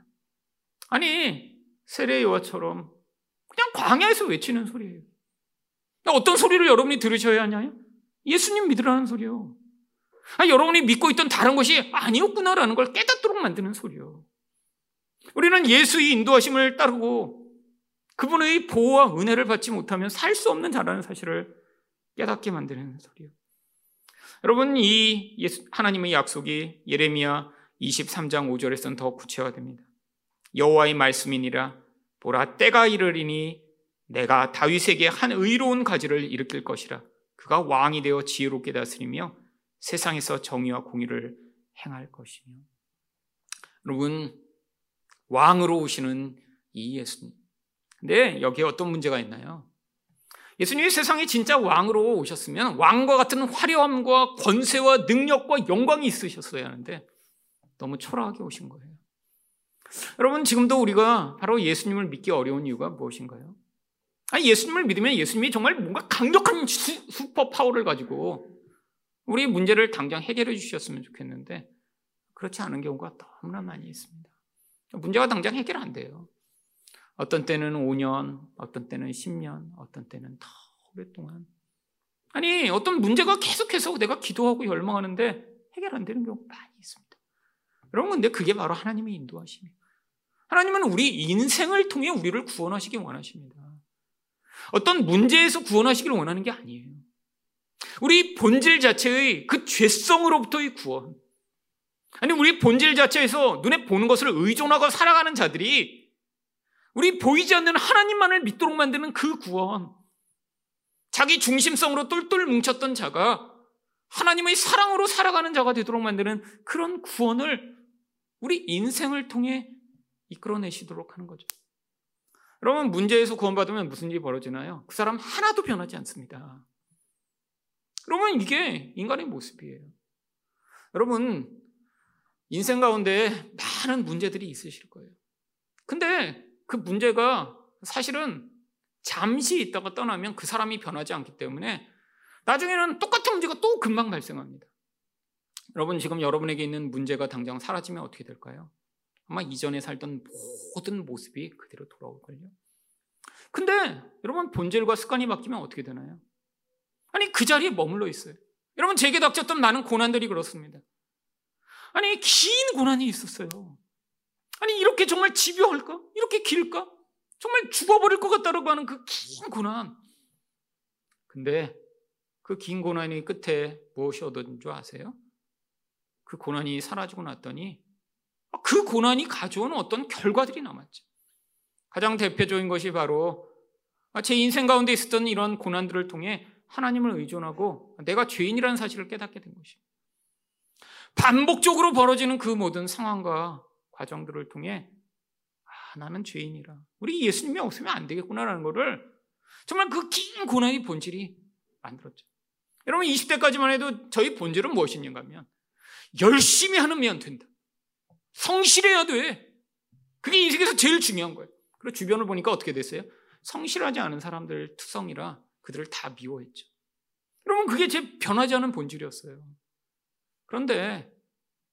아니, 세례 요와처럼 그냥 광야에서 외치는 소리예요. 어떤 소리를 여러분이 들으셔야 하냐요? 예수님 믿으라는 소리요. 아, 여러분이 믿고 있던 다른 것이 아니었구나라는 걸 깨닫도록 만드는 소리요. 우리는 예수의 인도하심을 따르고 그분의 보호와 은혜를 받지 못하면 살 수 없는 자라는 사실을 깨닫게 만드는 소리요. 여러분, 이 하나님의 약속이 예레미야 23장 5절에서는 더 구체화됩니다. 여호와의 말씀이니라 보라 때가 이르리니 내가 다윗에게 한 의로운 가지를 일으킬 것이라 그가 왕이 되어 지혜롭게 다스리며 세상에서 정의와 공의를 행할 것이며 여러분 왕으로 오시는 이 예수님 근데 여기에 어떤 문제가 있나요? 예수님이 세상에 진짜 왕으로 오셨으면 왕과 같은 화려함과 권세와 능력과 영광이 있으셨어야 하는데 너무 초라하게 오신 거예요. 여러분, 지금도 우리가 바로 예수님을 믿기 어려운 이유가 무엇인가요? 아니, 예수님을 믿으면 예수님이 정말 뭔가 강력한 수, 퍼 파워를 가지고 우리 문제를 당장 해결해 주셨으면 좋겠는데 그렇지 않은 경우가 너무나 많이 있습니다. 문제가 당장 해결 안 돼요. 어떤 때는 5년, 어떤 때는 10년, 어떤 때는 더 오랫동안. 아니, 어떤 문제가 계속해서 내가 기도하고 열망하는데 해결 안 되는 경우가 많이 있습니다. 여러분, 근데 그게 바로 하나님의 인도하심이에요. 하나님은 우리 인생을 통해 우리를 구원하시기 원하십니다. 어떤 문제에서 구원하시기를 원하는 게 아니에요. 우리 본질 자체의 그 죄성으로부터의 구원. 아니, 우리 본질 자체에서 눈에 보는 것을 의존하고 살아가는 자들이 우리 보이지 않는 하나님만을 믿도록 만드는 그 구원. 자기 중심성으로 똘똘 뭉쳤던 자가 하나님의 사랑으로 살아가는 자가 되도록 만드는 그런 구원을 우리 인생을 통해 이끌어내시도록 하는 거죠. 여러분, 문제에서 구원받으면 무슨 일이 벌어지나요? 그 사람 하나도 변하지 않습니다. 여러분, 이게 인간의 모습이에요. 여러분, 인생 가운데 많은 문제들이 있으실 거예요. 근데 그 문제가 사실은 잠시 있다가 떠나면 그 사람이 변하지 않기 때문에 나중에는 똑같은 문제가 또 금방 발생합니다. 여러분 지금 여러분에게 있는 문제가 당장 사라지면 어떻게 될까요? 아마 이전에 살던 모든 모습이 그대로 돌아올걸요. 근데 여러분 본질과 습관이 바뀌면 어떻게 되나요? 아니 그 자리에 머물러 있어요. 여러분 제게 닥쳤던 많은 고난들이 그렇습니다. 아니 긴 고난이 있었어요. 아니 이렇게 정말 집요할까? 이렇게 길까? 정말 죽어버릴 것 같다라고 하는 그 긴 고난. 근데 그 긴 고난의 끝에 무엇이 얻은 줄 아세요? 그 고난이 사라지고 났더니 그 고난이 가져오는 어떤 결과들이 남았죠. 가장 대표적인 것이 바로 제 인생 가운데 있었던 이런 고난들을 통해 하나님을 의존하고 내가 죄인이라는 사실을 깨닫게 된 것이에요. 반복적으로 벌어지는 그 모든 상황과 과정들을 통해 아, 나는 죄인이라. 우리 예수님이 없으면 안 되겠구나라는 것을 정말 그 긴 고난의 본질이 만들었죠. 여러분 20대까지만 해도 저희 본질은 무엇이냐 하면 열심히 하면 된다. 성실해야 돼. 그게 인생에서 제일 중요한 거예요. 그리고 주변을 보니까 어떻게 됐어요? 성실하지 않은 사람들 투성이라 그들을 다 미워했죠. 여러분 그게 제 변하지 않은 본질이었어요. 그런데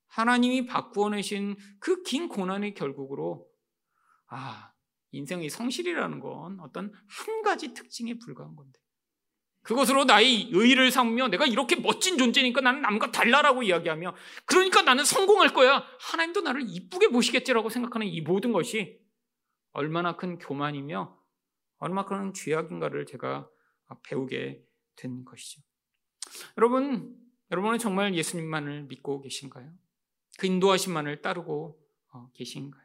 하나님이 바꾸어 내신 그 긴 고난의 결국으로 아 인생의 성실이라는 건 어떤 한 가지 특징에 불과한 건데 그것으로 나의 의의를 삼으며 내가 이렇게 멋진 존재니까 나는 남과 달라라고 이야기하며 그러니까 나는 성공할 거야 하나님도 나를 이쁘게 보시겠지라고 생각하는 이 모든 것이 얼마나 큰 교만이며 얼마나 큰 죄악인가를 제가 배우게 된 것이죠 여러분 여러분은 정말 예수님만을 믿고 계신가요? 그 인도하심만을 따르고 어, 계신가요?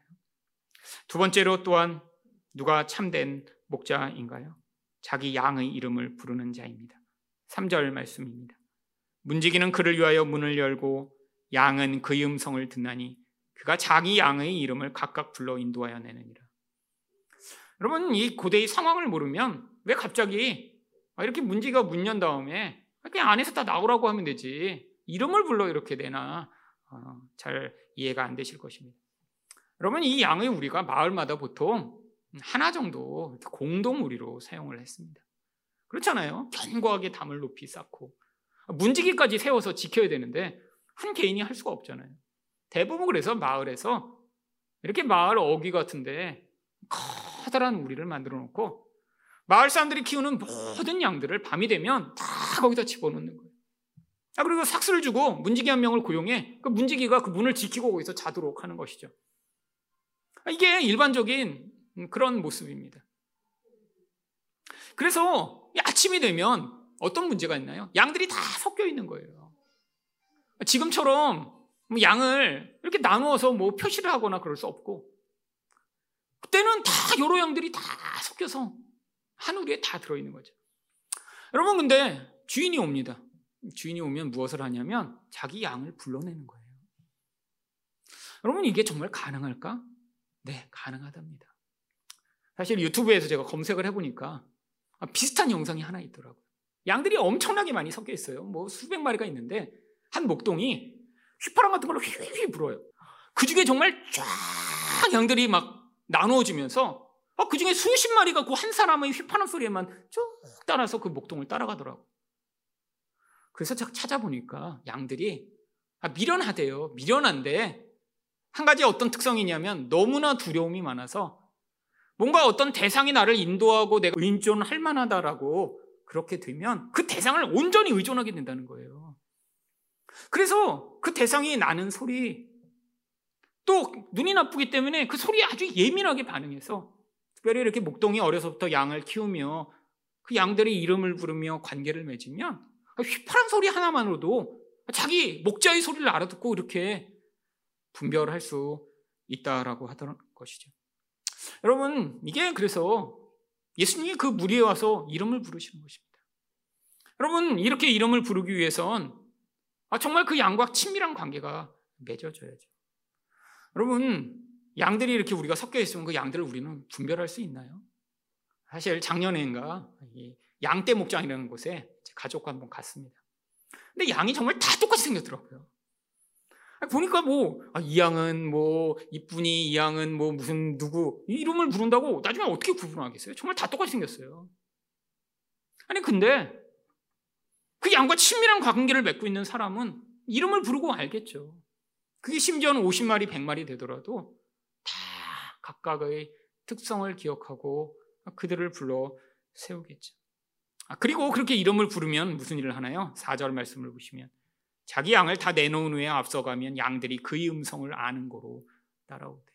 두 번째로 또한 누가 참된 목자인가요? 자기 양의 이름을 부르는 자입니다. 3절 말씀입니다. 문지기는 그를 위하여 문을 열고 양은 그의 음성을 듣나니 그가 자기 양의 이름을 각각 불러 인도하여 내느니라. 여러분 이 고대의 상황을 모르면 왜 갑자기 이렇게 문지가 문 연 다음에 그냥 안에서 다 나오라고 하면 되지 이름을 불러 이렇게 되나 어, 잘 이해가 안 되실 것입니다. 여러분 이 양의 우리가 마을마다 보통 하나 정도 공동 우리로 사용을 했습니다. 그렇잖아요. 견고하게 담을 높이 쌓고 문지기까지 세워서 지켜야 되는데 한 개인이 할 수가 없잖아요. 대부분 그래서 마을에서 이렇게 마을 어귀 같은데 커다란 우리를 만들어 놓고 마을 사람들이 키우는 모든 양들을 밤이 되면 다 거기다 집어넣는 거예요. 아, 그리고 삭스를 주고 문지기 한 명을 고용해 그 문지기가 그 문을 지키고 거기서 자도록 하는 것이죠. 아, 이게 일반적인 그런 모습입니다. 그래서 아침이 되면 어떤 문제가 있나요? 양들이 다 섞여 있는 거예요. 지금처럼 뭐 양을 이렇게 나누어서 뭐 표시를 하거나 그럴 수 없고 그때는 다 여러 양들이 다 섞여서 한 우리에 다 들어있는 거죠. 여러분 근데 주인이 옵니다. 주인이 오면 무엇을 하냐면 자기 양을 불러내는 거예요. 여러분 이게 정말 가능할까? 네, 가능하답니다. 사실 유튜브에서 제가 검색을 해보니까 비슷한 영상이 하나 있더라고요. 양들이 엄청나게 많이 섞여 있어요. 뭐 수백 마리가 있는데 한 목동이 휘파람 같은 걸로 휘휘 불어요. 그 중에 정말 쫙 양들이 막 나누어지면서 아, 그 중에 수십 마리가 그 한 사람의 휘파람 소리에만 쭉 따라서 그 목동을 따라가더라고. 그래서 제가 찾아보니까 양들이 아, 미련하대요. 미련한데 한 가지 어떤 특성이냐면 너무나 두려움이 많아서 뭔가 어떤 대상이 나를 인도하고 내가 의존할 만하다라고 그렇게 되면 그 대상을 온전히 의존하게 된다는 거예요. 그래서 그 대상이 나는 소리 또 눈이 나쁘기 때문에 그 소리에 아주 예민하게 반응해서 특별히 이렇게 목동이 어려서부터 양을 키우며 그 양들의 이름을 부르며 관계를 맺으면 휘파람 소리 하나만으로도 자기 목자의 소리를 알아듣고 이렇게 분별할 수 있다라고 하던 것이죠. 여러분, 이게 그래서 예수님이 그 무리에 와서 이름을 부르시는 것입니다. 여러분, 이렇게 이름을 부르기 위해선 아, 정말 그 양과 친밀한 관계가 맺어져야죠. 여러분, 양들이 이렇게 우리가 섞여 있으면 그 양들을 우리는 분별할 수 있나요? 사실 작년에인가 양떼 목장이라는 곳에 가족과 한번 갔습니다. 근데 양이 정말 다 똑같이 생겼더라고요. 보니까 뭐, 아, 이 양은 뭐, 이쁜이, 이 양은 뭐, 무슨 누구, 이름을 부른다고 나중에 어떻게 구분하겠어요? 정말 다 똑같이 생겼어요. 아니, 근데 그 양과 친밀한 관계를 맺고 있는 사람은 이름을 부르고 알겠죠. 그게 심지어는 50마리, 100마리 되더라도 다 각각의 특성을 기억하고 그들을 불러 세우겠죠. 아, 그리고 그렇게 이름을 부르면 무슨 일을 하나요? 4절 말씀을 보시면 자기 양을 다 내놓은 후에 앞서가면 양들이 그의 음성을 아는 거로 따라오대.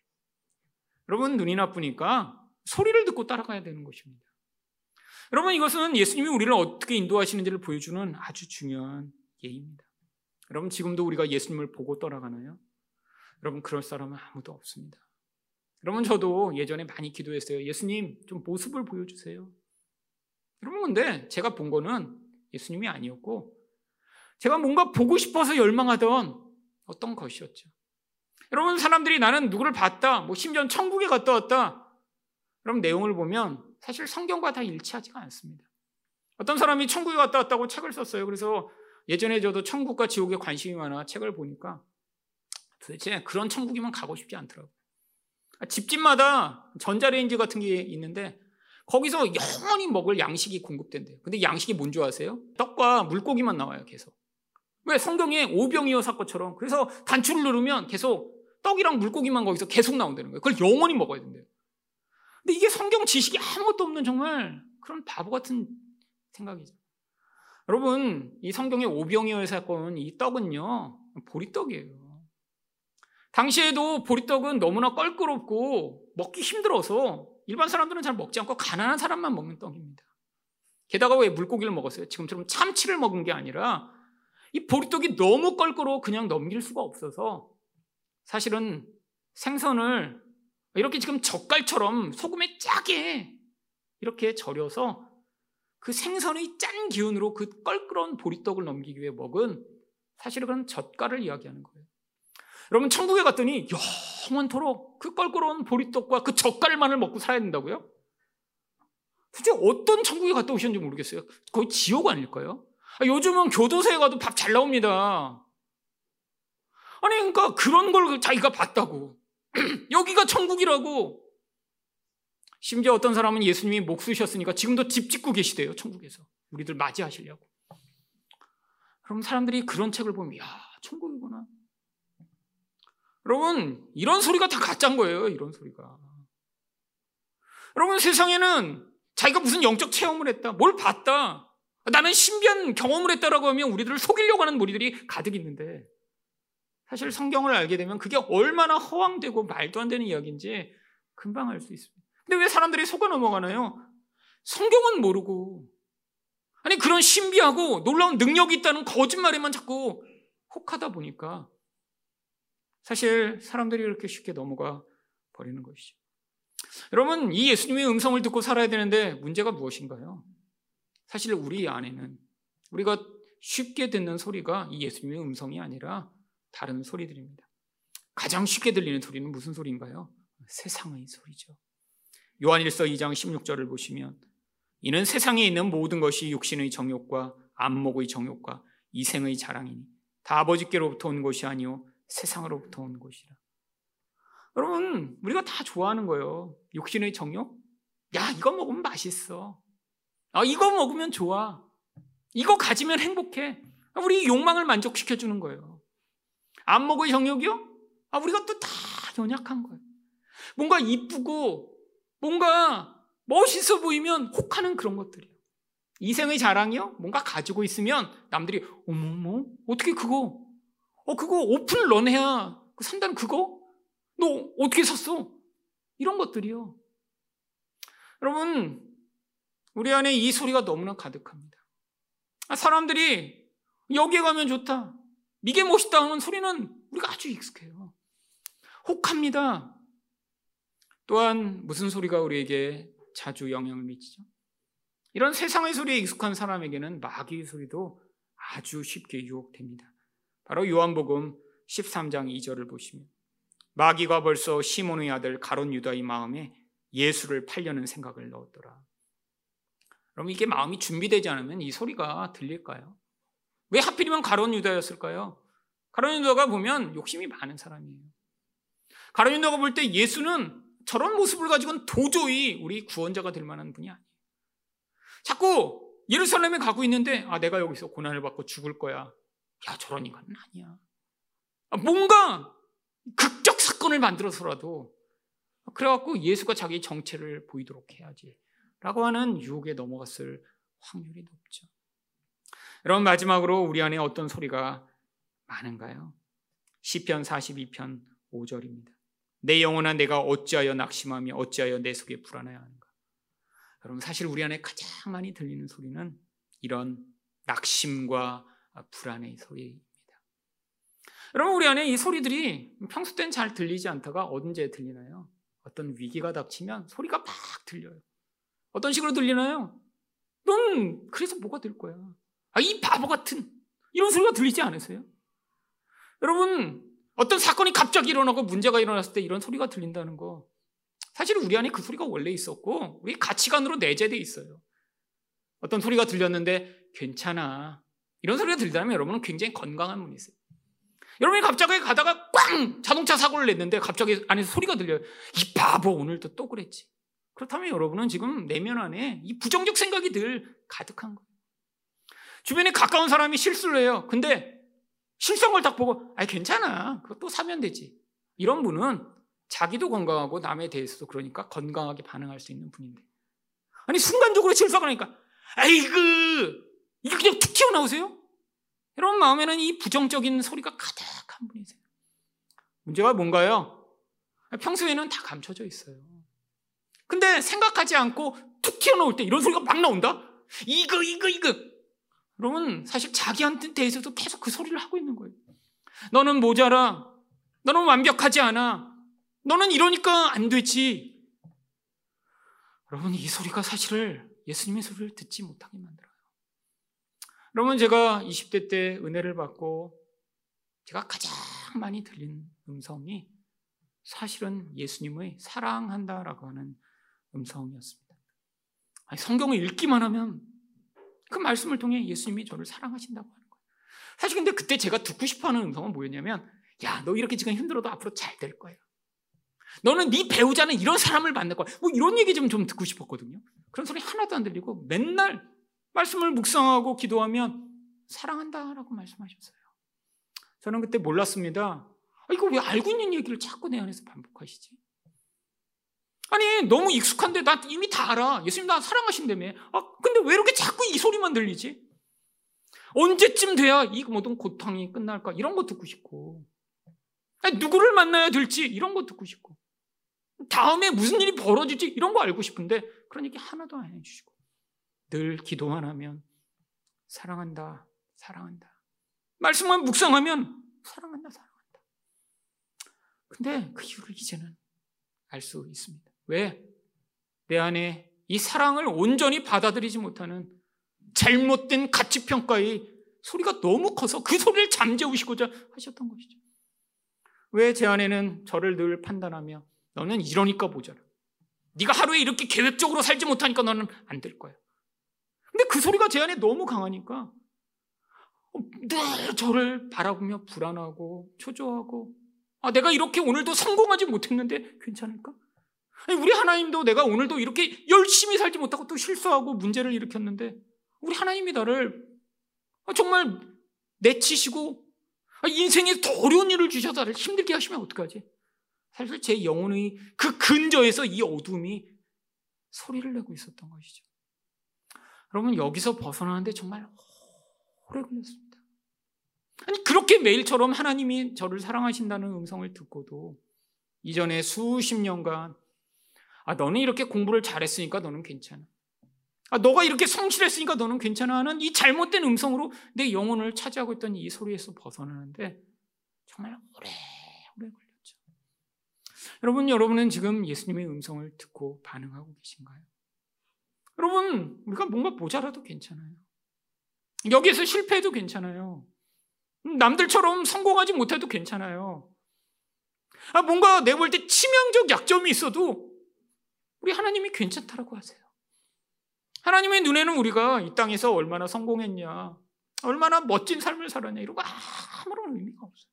여러분 눈이 나쁘니까 소리를 듣고 따라가야 되는 것입니다. 여러분 이것은 예수님이 우리를 어떻게 인도하시는지를 보여주는 아주 중요한 예입니다. 여러분 지금도 우리가 예수님을 보고 떠나가나요? 여러분 그럴 사람은 아무도 없습니다. 여러분 저도 예전에 많이 기도했어요. 예수님 좀 모습을 보여주세요. 여러분 근데 제가 본 거는 예수님이 아니었고 제가 뭔가 보고 싶어서 열망하던 어떤 것이었죠. 여러분 사람들이 나는 누구를 봤다. 뭐 심지어 천국에 갔다 왔다. 그럼 내용을 보면 사실 성경과 다 일치하지가 않습니다. 어떤 사람이 천국에 갔다 왔다고 책을 썼어요. 그래서 예전에 저도 천국과 지옥에 관심이 많아 책을 보니까 도대체 그런 천국이면 가고 싶지 않더라고요. 집집마다 전자레인지 같은 게 있는데 거기서 영원히 먹을 양식이 공급된대요. 근데 양식이 뭔 줄 아세요? 떡과 물고기만 나와요, 계속. 왜? 성경에 오병이어 사건처럼. 그래서 단추를 누르면 계속 떡이랑 물고기만 거기서 계속 나온다는 거예요. 그걸 영원히 먹어야 된대요. 근데 이게 성경 지식이 아무것도 없는 정말 그런 바보 같은 생각이죠. 여러분, 이 성경의 오병이어 사건, 이 떡은요, 보리떡이에요. 당시에도 보리떡은 너무나 껄끄럽고 먹기 힘들어서 일반 사람들은 잘 먹지 않고 가난한 사람만 먹는 떡입니다. 게다가 왜 물고기를 먹었어요? 지금처럼 참치를 먹은 게 아니라 이 보리떡이 너무 껄끄러워 그냥 넘길 수가 없어서 사실은 생선을 이렇게 지금 젓갈처럼 소금에 짜게 이렇게 절여서 그 생선의 짠 기운으로 그 껄끄러운 보리떡을 넘기기 위해 먹은 사실은 그런 젓갈을 이야기하는 거예요. 여러분 천국에 갔더니 영원토록 그 껄끄러운 보리떡과 그 젓갈만을 먹고 살아야 된다고요? 도대체 어떤 천국에 갔다 오셨는지 모르겠어요. 거의 지옥 아닐까요? 아, 요즘은 교도소에 가도 밥 잘 나옵니다. 아니 그러니까 그런 걸 자기가 봤다고. 여기가 천국이라고. 심지어 어떤 사람은 예수님이 목 쓰셨으니까 지금도 집 짓고 계시대요. 천국에서. 우리들 맞이하시려고. 그럼 사람들이 그런 책을 보면 야 천국이구나. 여러분, 이런 소리가 다 가짜인 거예요. 이런 소리가. 여러분, 세상에는 자기가 무슨 영적 체험을 했다, 뭘 봤다. 나는 신비한 경험을 했다라고 하면 우리들을 속이려고 하는 무리들이 가득 있는데 사실 성경을 알게 되면 그게 얼마나 허황되고 말도 안 되는 이야기인지 금방 알 수 있습니다. 근데 왜 사람들이 속아 넘어가나요? 성경은 모르고 아니 그런 신비하고 놀라운 능력이 있다는 거짓말에만 자꾸 혹하다 보니까 사실 사람들이 이렇게 쉽게 넘어가 버리는 것이죠. 여러분, 이 예수님의 음성을 듣고 살아야 되는데 문제가 무엇인가요? 사실 우리 안에는 우리가 쉽게 듣는 소리가 이 예수님의 음성이 아니라 다른 소리들입니다. 가장 쉽게 들리는 소리는 무슨 소리인가요? 세상의 소리죠. 요한일서 2장 16절을 보시면 이는 세상에 있는 모든 것이 육신의 정욕과 안목의 정욕과 이생의 자랑이니 다 아버지께로부터 온 것이 아니요 세상으로부터 온 것이라. 여러분, 우리가 다 좋아하는 거예요. 육신의 정욕? 야, 이거 먹으면 맛있어. 아, 이거 먹으면 좋아. 이거 가지면 행복해. 우리 욕망을 만족시켜 주는 거예요. 안먹의 정욕이요? 아, 우리가 또 다 연약한 거예요. 뭔가 이쁘고 뭔가 멋있어 보이면 혹하는 그런 것들이에요. 이생의 자랑이요? 뭔가 가지고 있으면 남들이 어머머 어떻게 그거 어 그거 오픈을 넌 해야 산다는 그거 너 어떻게 샀어? 이런 것들이요. 여러분 우리 안에 이 소리가 너무나 가득합니다. 아, 사람들이 여기에 가면 좋다. 이게 멋있다 하는 소리는 우리가 아주 익숙해요. 혹합니다. 또한 무슨 소리가 우리에게 자주 영향을 미치죠? 이런 세상의 소리에 익숙한 사람에게는 마귀의 소리도 아주 쉽게 유혹됩니다. 바로 요한복음 13장 2절을 보시면 마귀가 벌써 시몬의 아들 가론 유다의 마음에 예수를 팔려는 생각을 넣었더라. 그럼 이게 마음이 준비되지 않으면 이 소리가 들릴까요? 왜 하필이면 가론 유다였을까요? 가론 유다가 보면 욕심이 많은 사람이에요. 가론 유다가 볼 때 예수는 저런 모습을 가지고는 도저히 우리 구원자가 될 만한 분이 아니에요. 자꾸 예루살렘에 가고 있는데 아 내가 여기서 고난을 받고 죽을 거야. 야 저런 인간은 아니야. 아, 뭔가 극적 사건을 만들어서라도 그래갖고 예수가 자기 정체를 보이도록 해야지. 라고 하는 유혹에 넘어갔을 확률이 높죠. 여러분 마지막으로 우리 안에 어떤 소리가 많은가요? 시편 42편 5절입니다. 내 영혼아 내가 어찌하여 낙심하며 어찌하여 내 속에 불안해야 하는가? 여러분 사실 우리 안에 가장 많이 들리는 소리는 이런 낙심과 불안의 소리입니다. 여러분 우리 안에 이 소리들이 평소 때는 잘 들리지 않다가 언제 들리나요? 어떤 위기가 닥치면 소리가 막 들려요. 어떤 식으로 들리나요? 넌 그래서 뭐가 될 거야? 아, 이 바보 같은 이런 소리가 들리지 않으세요? 여러분, 어떤 사건이 갑자기 일어나고 문제가 일어났을 때 이런 소리가 들린다는 거. 사실 우리 안에 그 소리가 원래 있었고, 우리 가치관으로 내재되어 있어요. 어떤 소리가 들렸는데, 괜찮아. 이런 소리가 들리다면 여러분은 굉장히 건강한 분이세요. 여러분이 갑자기 가다가 꽝! 자동차 사고를 냈는데 갑자기 안에서 소리가 들려요. 이 바보 오늘도 또 그랬지. 그렇다면 여러분은 지금 내면 안에 이 부정적 생각이 늘 가득한 거예요. 주변에 가까운 사람이 실수를 해요. 근데 걸딱 보고, 아 괜찮아. 그거 사면 되지. 이런 분은 자기도 건강하고 남에 대해서도 그러니까 건강하게 반응할 수 있는 분인데. 아니, 순간적으로 실수가 나니까, 아이고, 이게 그냥 툭 튀어나오세요? 여러분 마음에는 이 부정적인 소리가 가득한 분이세요. 문제가 뭔가요? 평소에는 다 감춰져 있어요. 근데 생각하지 않고 툭 튀어나올 때 이런 소리가 막 나온다? 이거, 이거, 이거. 여러분, 사실 자기한테 대해서도 계속 그 소리를 하고 있는 거예요. 너는 모자라. 너는 완벽하지 않아. 너는 이러니까 안 되지. 여러분, 이 소리가 사실을 예수님의 소리를 듣지 못하게 만들어요. 여러분, 제가 20대 때 은혜를 받고 제가 가장 많이 들린 음성이 사실은 예수님의 사랑한다라고 하는 음성이었습니다. 아니, 성경을 읽기만 하면 그 말씀을 통해 예수님이 저를 사랑하신다고 하는 거예요. 사실 근데 그때 제가 듣고 싶어 하는 음성은 뭐였냐면, 야, 너 이렇게 지금 힘들어도 앞으로 잘 될 거야. 너는 네 배우자는 이런 사람을 만날 거야. 뭐 이런 얘기 좀, 좀 듣고 싶었거든요. 그런 소리 하나도 안 들리고 맨날 말씀을 묵상하고 기도하면 사랑한다라고 말씀하셨어요. 저는 그때 몰랐습니다. 아, 이거 왜 알고 있는 얘기를 자꾸 내 안에서 반복하시지? 아니 너무 익숙한데 나 이미 다 알아. 예수님 나 사랑하신다며. 아 근데 왜 이렇게 자꾸 이 소리만 들리지? 언제쯤 돼야 이 모든 고통이 끝날까? 이런 거 듣고 싶고. 아니, 누구를 만나야 될지 이런 거 듣고 싶고. 다음에 무슨 일이 벌어지지 이런 거 알고 싶은데 그런 얘기 하나도 안 해주시고 늘 기도만 하면 사랑한다, 사랑한다. 말씀만 묵상하면 사랑한다, 사랑한다. 근데 그 이유를 이제는 알 수 있습니다. 왜? 내 안에 이 사랑을 온전히 받아들이지 못하는 잘못된 가치평가의 소리가 너무 커서 그 소리를 잠재우시고자 하셨던 것이죠. 왜 제 안에는 저를 늘 판단하며 너는 이러니까 모자라. 네가 하루에 이렇게 계획적으로 살지 못하니까 너는 안 될 거야. 근데 그 소리가 제 안에 너무 강하니까 늘 저를 바라보며 불안하고 초조하고 아, 내가 이렇게 오늘도 성공하지 못했는데 괜찮을까? 아니, 우리 하나님도 내가 오늘도 이렇게 열심히 살지 못하고 또 실수하고 문제를 일으켰는데 우리 하나님이 나를 정말 내치시고 인생에 더 어려운 일을 주셔서 나를 힘들게 하시면 어떡하지? 사실 제 영혼의 그 근저에서 이 어둠이 소리를 내고 있었던 것이죠. 여러분 여기서 벗어나는데 정말 오래 걸렸습니다. 아니 그렇게 매일처럼 하나님이 저를 사랑하신다는 음성을 듣고도 이전에 수십 년간 아 너는 이렇게 공부를 잘했으니까 너는 괜찮아. 아 너가 이렇게 성실했으니까 너는 괜찮아 하는 이 잘못된 음성으로 내 영혼을 차지하고 있던 이 소리에서 벗어나는데 정말 오래 오래 걸렸어요. 여러분, 여러분은 지금 예수님의 음성을 듣고 반응하고 계신가요? 여러분, 우리가 뭔가 모자라도 괜찮아요. 여기에서 실패해도 괜찮아요. 남들처럼 성공하지 못해도 괜찮아요. 아, 뭔가 내볼때 치명적 약점이 있어도 우리 하나님이 괜찮다라고 하세요. 하나님의 눈에는 우리가 이 땅에서 얼마나 성공했냐, 얼마나 멋진 삶을 살았냐, 이런 거 아무런 의미가 없어요.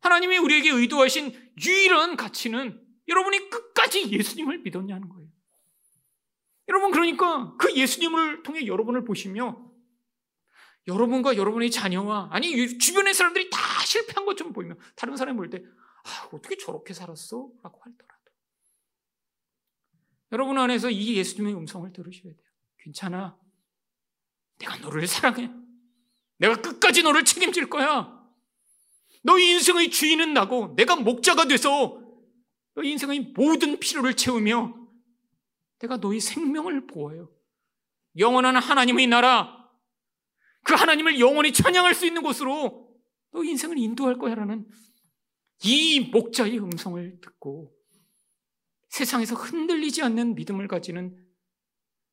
하나님이 우리에게 의도하신 유일한 가치는 여러분이 끝까지 예수님을 믿었냐는 거예요. 여러분, 그러니까 그 예수님을 통해 여러분을 보시며 여러분과 여러분의 자녀와 아니 주변의 사람들이 다 실패한 것처럼 보이면 다른 사람이 볼 때 아, 어떻게 저렇게 살았어? 라고 할더라도 여러분 안에서 이 예수님의 음성을 들으셔야 돼요. 괜찮아. 내가 너를 사랑해. 내가 끝까지 너를 책임질 거야. 너 인생의 주인은 나고 내가 목자가 돼서 너 인생의 모든 필요를 채우며 내가 너의 생명을 보아요. 영원한 하나님의 나라, 그 하나님을 영원히 찬양할 수 있는 곳으로 너 인생을 인도할 거야라는 이 목자의 음성을 듣고 세상에서 흔들리지 않는 믿음을 가지는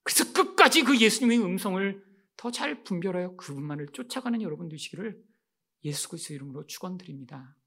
그래서 끝까지 그 예수님의 음성을 더 잘 분별하여 그분만을 쫓아가는 여러분 되시기를 예수 그리스도 이름으로 축원드립니다.